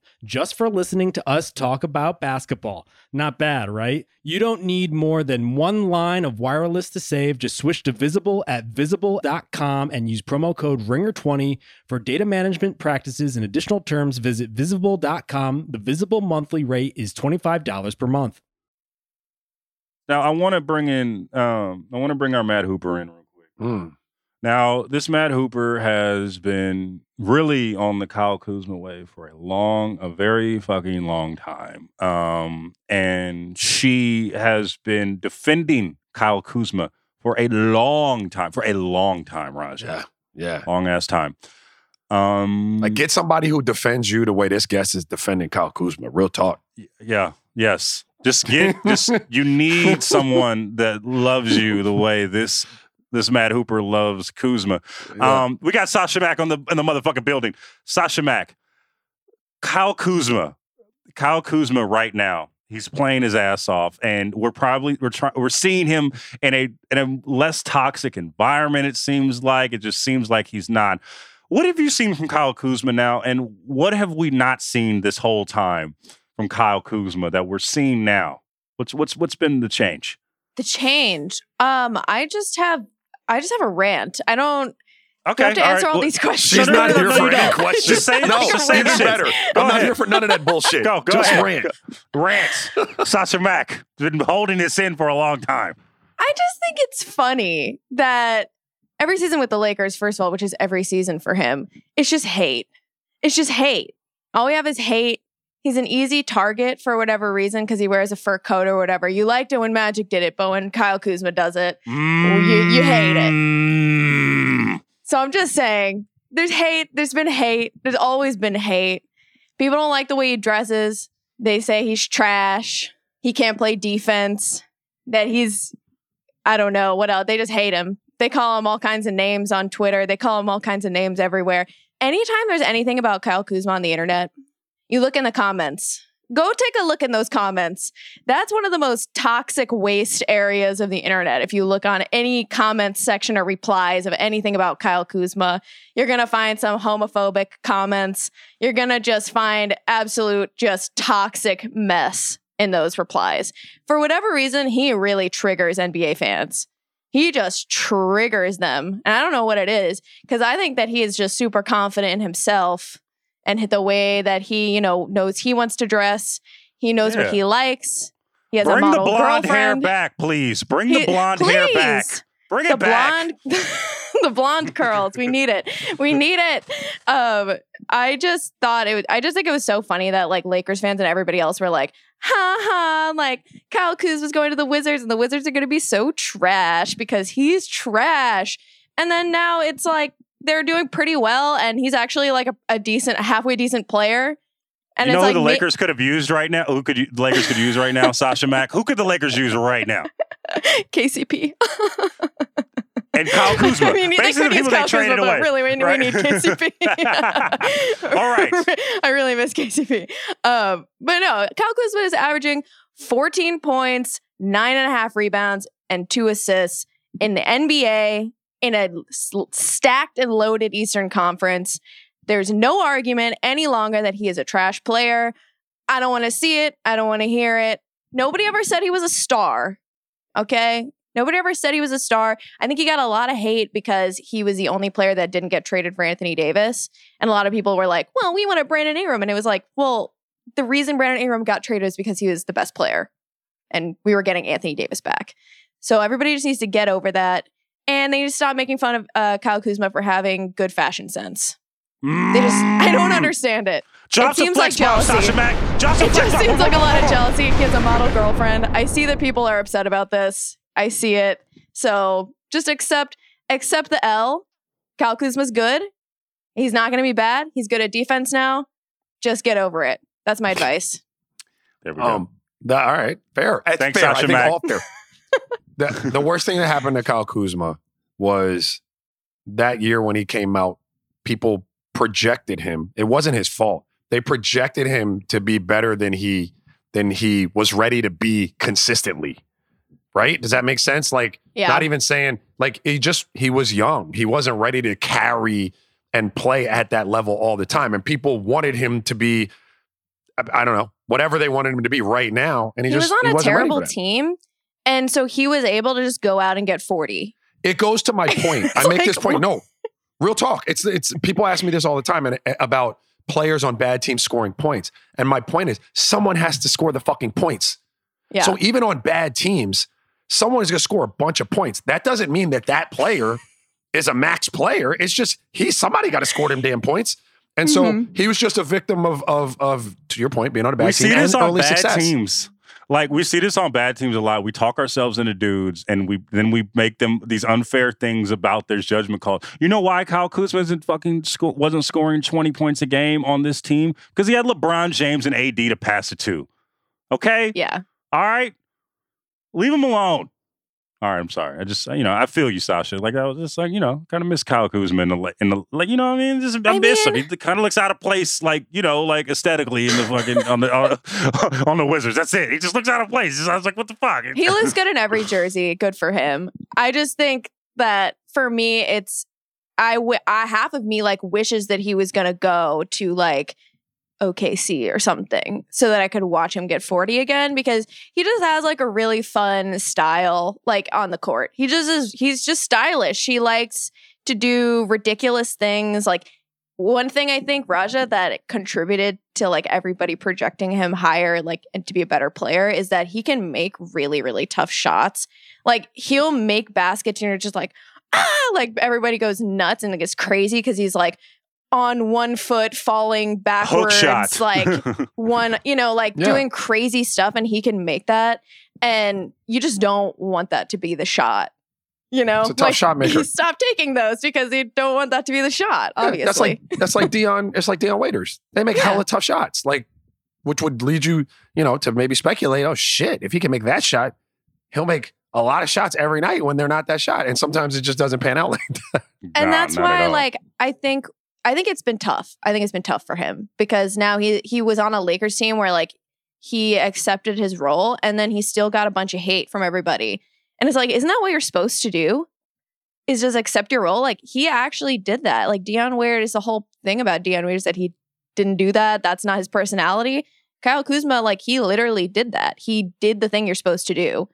[SPEAKER 5] just for listening to us talk about basketball. Not bad, right? You don't need more than one line of wireless to save. Just switch to Visible at visible.com and use promo code RINGER20 for data management practices and additional terms. Visit visible.com. The Visible monthly rate is $25 per month.
[SPEAKER 2] Now I want to bring in um I want to bring our Mad Hooper in real quick.
[SPEAKER 3] Mm.
[SPEAKER 2] Now, this Mad Hooper has been really on the Kyle Kuzma wave for a long, a very fucking long time. Um, and she has been defending Kyle Kuzma for a long time, for a long time, Raj.
[SPEAKER 3] Yeah. Yeah.
[SPEAKER 2] Long ass time. Um,
[SPEAKER 3] Like get somebody who defends you the way this guest is defending Kyle Kuzma. Real talk.
[SPEAKER 2] yeah, yes. Just get just you need someone that loves you the way this this Mad Hooper loves Kuzma.
[SPEAKER 3] Yeah.
[SPEAKER 2] Um, we got Sasha Mack on the in the motherfucking building. Sasha Mack, Kyle Kuzma, Kyle Kuzma right now. He's playing his ass off, and we're probably we're trying we're seeing him in a in a less toxic environment. It seems like it just seems like he's not. What have you seen from Kyle Kuzma now, and what have we not seen this whole time from Kyle Kuzma that we're seeing now? What's what's what's been the change?
[SPEAKER 6] The change. Um, I just have I just have a rant. I don't
[SPEAKER 2] Okay,
[SPEAKER 6] you have to
[SPEAKER 2] all
[SPEAKER 6] answer
[SPEAKER 2] right.
[SPEAKER 6] all
[SPEAKER 2] Well,
[SPEAKER 6] these questions.
[SPEAKER 3] She's
[SPEAKER 2] No, no,
[SPEAKER 3] not
[SPEAKER 2] no,
[SPEAKER 3] here
[SPEAKER 2] no,
[SPEAKER 3] for
[SPEAKER 2] you
[SPEAKER 3] any
[SPEAKER 2] don't.
[SPEAKER 3] questions.
[SPEAKER 2] Just say
[SPEAKER 3] no,
[SPEAKER 2] Just say
[SPEAKER 3] even
[SPEAKER 2] the
[SPEAKER 3] better.
[SPEAKER 2] Go
[SPEAKER 3] I'm not here for none of that bullshit.
[SPEAKER 2] Go, go
[SPEAKER 3] Just
[SPEAKER 2] ahead.
[SPEAKER 3] rant.
[SPEAKER 2] Rants. Sasha Mack been holding this in for a long time.
[SPEAKER 6] I just think it's funny that every season with the Lakers, first of all, which is every season for him, it's just hate. It's just hate. All we have is hate. He's an easy target for whatever reason because he wears a fur coat or whatever. You liked it when Magic did it, but when Kyle Kuzma does it, you- you hate it.
[SPEAKER 2] Mm.
[SPEAKER 6] So I'm just saying, there's hate. There's been hate. There's always been hate. People don't like the way he dresses. They say he's trash. He can't play defense. That he's, I don't know what else. They just hate him. They call him all kinds of names on Twitter. They call him all kinds of names everywhere. Anytime there's anything about Kyle Kuzma on the internet, you look in the comments. Go take a look in those comments. That's one of the most toxic waste areas of the internet. If you look on any comments section or replies of anything about Kyle Kuzma, you're going to find some homophobic comments. You're going to just find absolute, just toxic mess in those replies. For whatever reason, he really triggers NBA fans. He just triggers them. And I don't know what it is because I think that he is just super confident in himself and hit the way that he, you know, knows he wants to dress. He knows
[SPEAKER 2] Yeah.
[SPEAKER 6] what he likes. He has a
[SPEAKER 2] Bring the
[SPEAKER 6] model
[SPEAKER 2] blonde hair back, please. Bring the
[SPEAKER 6] He-
[SPEAKER 2] blonde hair back. Bring
[SPEAKER 6] the
[SPEAKER 2] it back.
[SPEAKER 6] blonde the blonde curls we need it we need it um i just thought it was i just think it was so funny that like lakers fans and everybody else were like ha ha like kyle Kuz was going to the wizards and the wizards are going to be so trash because he's trash and then now it's like they're doing pretty well and he's actually like a, a decent a halfway decent player and
[SPEAKER 2] you know who
[SPEAKER 6] like
[SPEAKER 2] the
[SPEAKER 6] ma-
[SPEAKER 2] Lakers could have used right now? Who could you, the Lakers could use right now? Sasha Mack. Who could the Lakers use right now?
[SPEAKER 6] kcp
[SPEAKER 2] And Kyle Kuzma.
[SPEAKER 6] I mean, they
[SPEAKER 2] Basically, the people they
[SPEAKER 6] Kyle
[SPEAKER 2] traded
[SPEAKER 6] Kuzma,
[SPEAKER 2] away.
[SPEAKER 6] but really, we, we need KCP.
[SPEAKER 2] All right.
[SPEAKER 6] I really miss KCP. Um, but no, Kyle Kuzma is averaging 14 points, nine and a half rebounds, and two assists in the NBA in a stacked and loaded Eastern Conference. There's no argument any longer that he is a trash player. I don't want to see it. I don't want to hear it. Nobody ever said he was a star. Okay. Nobody ever said he was a star. I think he got a lot of hate because he was the only player that didn't get traded for Anthony Davis. And a lot of people were like, well, we wanted Brandon Ingram. And it was like, well, the reason Brandon Ingram got traded is because he was the best player. And we were getting Anthony Davis back. So everybody just needs to get over that. And they need to stop making fun of uh, Kyle Kuzma for having good fashion sense. They just, I don't
[SPEAKER 2] Mm.
[SPEAKER 6] understand it.
[SPEAKER 2] Drops
[SPEAKER 6] It seems like
[SPEAKER 2] bomb,
[SPEAKER 6] jealousy.
[SPEAKER 2] Sasha Mack. Drops
[SPEAKER 6] It just
[SPEAKER 2] bomb.
[SPEAKER 6] seems like a lot of jealousy. He has a model girlfriend. I see that people are upset about this. I see it. So just accept accept the L. Kyle Kuzma's good. He's not going to be bad. He's good at defense now. Just get over it. That's my advice.
[SPEAKER 2] There we go.
[SPEAKER 3] Um, that, all right, fair. It's
[SPEAKER 2] Thanks,
[SPEAKER 3] fair.
[SPEAKER 2] Sasha
[SPEAKER 3] I think
[SPEAKER 2] Mack.
[SPEAKER 3] all fair. The, the worst thing that happened to Kyle Kuzma was that year when he came out, people projected him. It wasn't his fault. They projected him to be better than he than he was ready to be consistently. Right? Does that make sense? Like
[SPEAKER 6] Yeah.
[SPEAKER 3] not even saying like he just he was young. He wasn't ready to carry and play at that level all the time. And people wanted him to be I, I don't know, whatever they wanted him to be right now. And he,
[SPEAKER 6] he
[SPEAKER 3] just
[SPEAKER 6] was
[SPEAKER 3] he
[SPEAKER 6] on a
[SPEAKER 3] wasn't ready for
[SPEAKER 6] terrible team. And so he was able to just go out and get 40.
[SPEAKER 3] It goes to my point. I
[SPEAKER 6] It's
[SPEAKER 3] make this
[SPEAKER 6] like,
[SPEAKER 3] point. No, real talk. It's it's people ask me this all the time and uh, about players on bad teams scoring points. And my point is, someone has to score the fucking points.
[SPEAKER 6] Yeah.
[SPEAKER 3] So even on bad teams, someone is going to score a bunch of points. That doesn't mean that that player is a max player. It's just he somebody got to score them damn points. And so
[SPEAKER 6] Mhm.
[SPEAKER 3] he was just a victim of of of to your point being on a bad
[SPEAKER 2] we
[SPEAKER 3] team
[SPEAKER 2] see this
[SPEAKER 3] and
[SPEAKER 2] on bad
[SPEAKER 3] success.
[SPEAKER 2] teams. Like we see this on bad teams a lot. We talk ourselves into dudes, and we then we make them these unfair things about their judgment call. You know why Kyle Kuzma isn't fucking sco- wasn't scoring twenty points a game on this team because he had LeBron James and AD to pass it to. Okay,
[SPEAKER 6] yeah.
[SPEAKER 2] All right, leave him alone. All right, I'm sorry. I just, you know, I feel you, Sasha. Like I was just like, you know, kind of miss Kyle Kuzma in the, in the, like, you know, what I mean, just I,
[SPEAKER 6] I
[SPEAKER 2] miss him. He kind of looks out of place, like, you know, like aesthetically in the fucking on the on, on the Wizards. That's it. He just looks out of place. I was like, what the fuck?
[SPEAKER 6] He looks good in every jersey. Good for him. I just think that for me, it's I, w- I half of me like wishes that he was gonna go to like OKC or something so that I could watch him get 40 again because he just has like a really fun style like on the court. He just is he's just stylish. He likes to do ridiculous things like one thing I think Raja that contributed to like everybody projecting him higher like and to be a better player is that he can make really really tough shots. Like he'll make baskets and you're just like ah like everybody goes nuts and it gets crazy because he's like on one foot falling
[SPEAKER 2] hook
[SPEAKER 6] backwards
[SPEAKER 2] shot.
[SPEAKER 6] like one you know like
[SPEAKER 3] Yeah.
[SPEAKER 6] doing crazy stuff and he can make that and you just don't want that to be the shot you know
[SPEAKER 3] It's a tough
[SPEAKER 6] like,
[SPEAKER 3] shot maker.
[SPEAKER 6] stop taking those because you don't want that to be the shot
[SPEAKER 3] Yeah,
[SPEAKER 6] obviously
[SPEAKER 3] that's like that's like Dion. It's like Dion Waiters. They make
[SPEAKER 6] Yeah.
[SPEAKER 3] hella tough shots, like which would lead you, you know, to maybe speculate. Oh shit! If he can make that shot, he'll make a lot of shots every night when they're not that shot, and sometimes it just doesn't pan out like that.
[SPEAKER 6] and
[SPEAKER 2] Nah,
[SPEAKER 6] that's why like i think i think it's been tough. I think it's been tough for him because now he he was on a lakers team where like he accepted his role and then he still got a bunch of hate from everybody. And it's like isn't that what you're supposed to do? Is just accept your role? Like he actually did that. Like dion Wade is the whole thing about dion Wade is that he didn't do that. That's not his personality. Kyle kuzma like he literally did that. He did the thing you're supposed to do.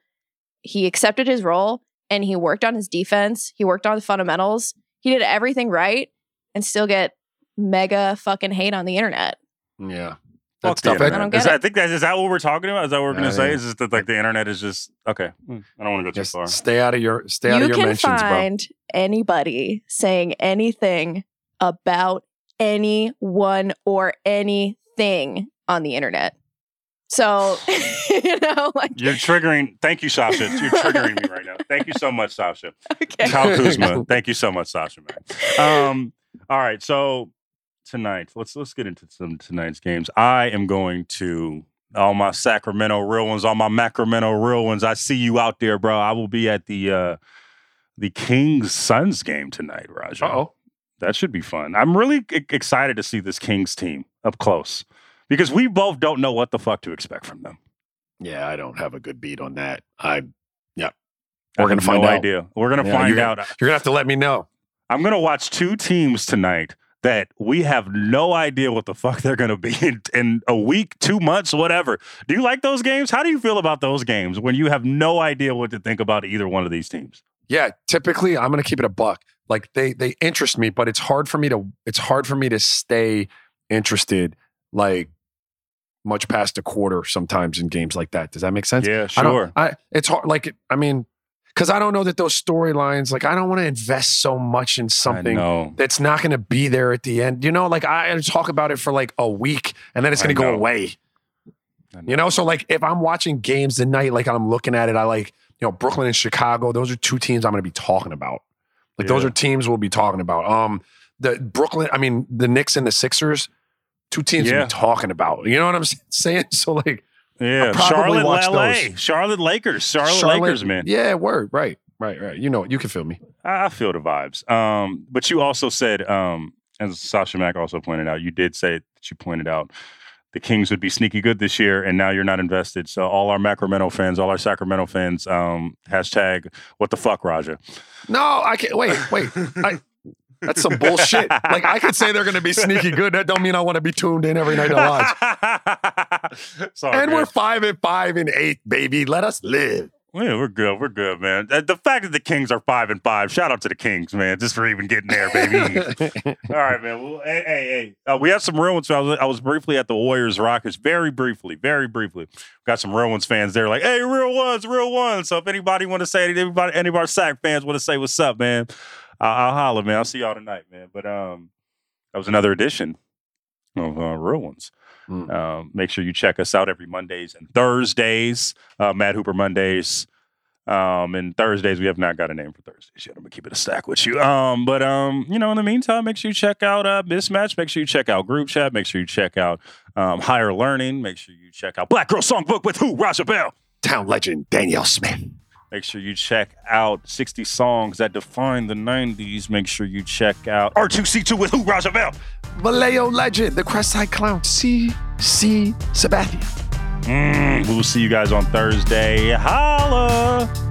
[SPEAKER 6] He accepted his role and he worked on his defense. He worked on the fundamentals. He did everything right and still get mega fucking hate on the internet.
[SPEAKER 3] Yeah,
[SPEAKER 2] Fuck
[SPEAKER 3] that's tough.
[SPEAKER 6] I don't get
[SPEAKER 2] Is that-
[SPEAKER 6] it.
[SPEAKER 2] I think that is that what we're talking about. Is that what we're
[SPEAKER 3] Yeah,
[SPEAKER 2] gonna say?
[SPEAKER 3] yeah.
[SPEAKER 2] Is just that like the internet is just okay? hmm, I don't want to go too
[SPEAKER 3] Just
[SPEAKER 2] far.
[SPEAKER 3] stay out of your stay out
[SPEAKER 6] you
[SPEAKER 3] of your
[SPEAKER 6] can
[SPEAKER 3] mentions, bro.
[SPEAKER 6] find anybody saying anything about anyone or anything on the internet. So, you know, like,
[SPEAKER 2] You're triggering. Thank you, Sasha. You're triggering me right now. Thank you so much, Sasha.
[SPEAKER 6] okay.
[SPEAKER 2] Kyle Kuzma. Thank you so much, Sasha. Man. Um. All right. So tonight, let's let's get into some tonight's games. I am going to all my Sacramento real ones, all my Macramento real ones. I see you out there, bro. I will be at the uh the Kings Suns game tonight, Raja.
[SPEAKER 3] Uh-oh.
[SPEAKER 2] That should be fun. I'm really e- excited to see this Kings team up close because we both don't know what the fuck to expect from them.
[SPEAKER 3] Yeah, I don't have a good beat on that. I
[SPEAKER 2] I
[SPEAKER 3] We're gonna find
[SPEAKER 2] no
[SPEAKER 3] out.
[SPEAKER 2] idea. We're gonna
[SPEAKER 3] Yeah,
[SPEAKER 2] find
[SPEAKER 3] you're
[SPEAKER 2] out.
[SPEAKER 3] you're gonna have to let me know.
[SPEAKER 2] I'm gonna watch two teams tonight that we have no idea what the fuck they're gonna be in, in a week, two months, whatever. Do you like those games? How do you feel about those games when you have no idea what to think about either one of these teams?
[SPEAKER 3] Yeah, typically I'm gonna keep it a buck. Like they they interest me, but it's hard for me to it's hard for me to stay interested like much past a quarter sometimes in games like that. Does that make sense?
[SPEAKER 2] Yeah,
[SPEAKER 3] I
[SPEAKER 2] sure.
[SPEAKER 3] I, it's hard. Like I mean, because I don't know that those storylines. Like I don't want to invest so much in something that's not going to be there at the end. You know, like I talk about it for like a week and then it's going to go away.
[SPEAKER 2] I
[SPEAKER 3] You know, so like if I'm watching games tonight, like I'm looking at it, I like you know Brooklyn and Chicago. Those are two teams I'm going to be talking about. Like those are teams we'll be talking about. Um, the Brooklyn, I mean the Knicks and the Sixers, two teams we'll be talking about. You know what I'm saying? So like
[SPEAKER 2] Yeah, Charlotte, LA,
[SPEAKER 3] those.
[SPEAKER 2] Charlotte Lakers, Charlotte,
[SPEAKER 3] Charlotte-
[SPEAKER 2] Lakers, man.
[SPEAKER 3] Yeah, word, right, right, right. You know, you can feel me.
[SPEAKER 2] I I feel the vibes. Um, but you also said, um, as Sasha Mack also pointed out, you did say that you pointed out the Kings would be sneaky good this year, and now you're not invested. So all our Sacramento fans, all our Sacramento fans, um, hashtag what the fuck, Raja.
[SPEAKER 3] No, I can't. Wait, wait. I, that's some bullshit. Like I could say they're going to be sneaky good. That don't mean I want to be tuned in every night to watch. And we're five and five and eight, baby. Let us live.
[SPEAKER 2] Yeah, we're good. We're good, man. The fact that the Kings are five and five, shout out to the Kings, man, just for even getting there, baby. All right, man. Well, hey, hey, hey. Uh, we have some real ones. I was, I was briefly at the Warriors Rockets, very briefly, very briefly. Got some real ones fans there, like, hey, real ones, real ones. So if anybody want to say, anybody, any of our Sac fans want to say what's up, man, I'll, I'll holler, man. I'll see y'all tonight, man. But um, that was another edition of uh, real ones.
[SPEAKER 3] Mm.
[SPEAKER 2] Um, make sure you check us out every Mondays and Thursdays. Uh, Mad Hooper Mondays. Um, and Thursdays we have not got a name for Thursdays yet. I'm gonna keep it a stack with you. Um, but um, you know, in the meantime, make sure you check out uh Mismatch. Make sure you check out Group Chat. Make sure you check out um, Higher Learning. Make sure you check out Black Girl Songbook with who? Raja Bell.
[SPEAKER 3] town legend Danyel Smith.
[SPEAKER 2] Make sure you check out 60 songs that define the 90s. Make sure you check out R2C2 with who, Raja Bell?
[SPEAKER 3] Vallejo legend, the Crestside Clown, C. C. Sabathia.
[SPEAKER 2] Mm, we will see you guys on Thursday. Holla!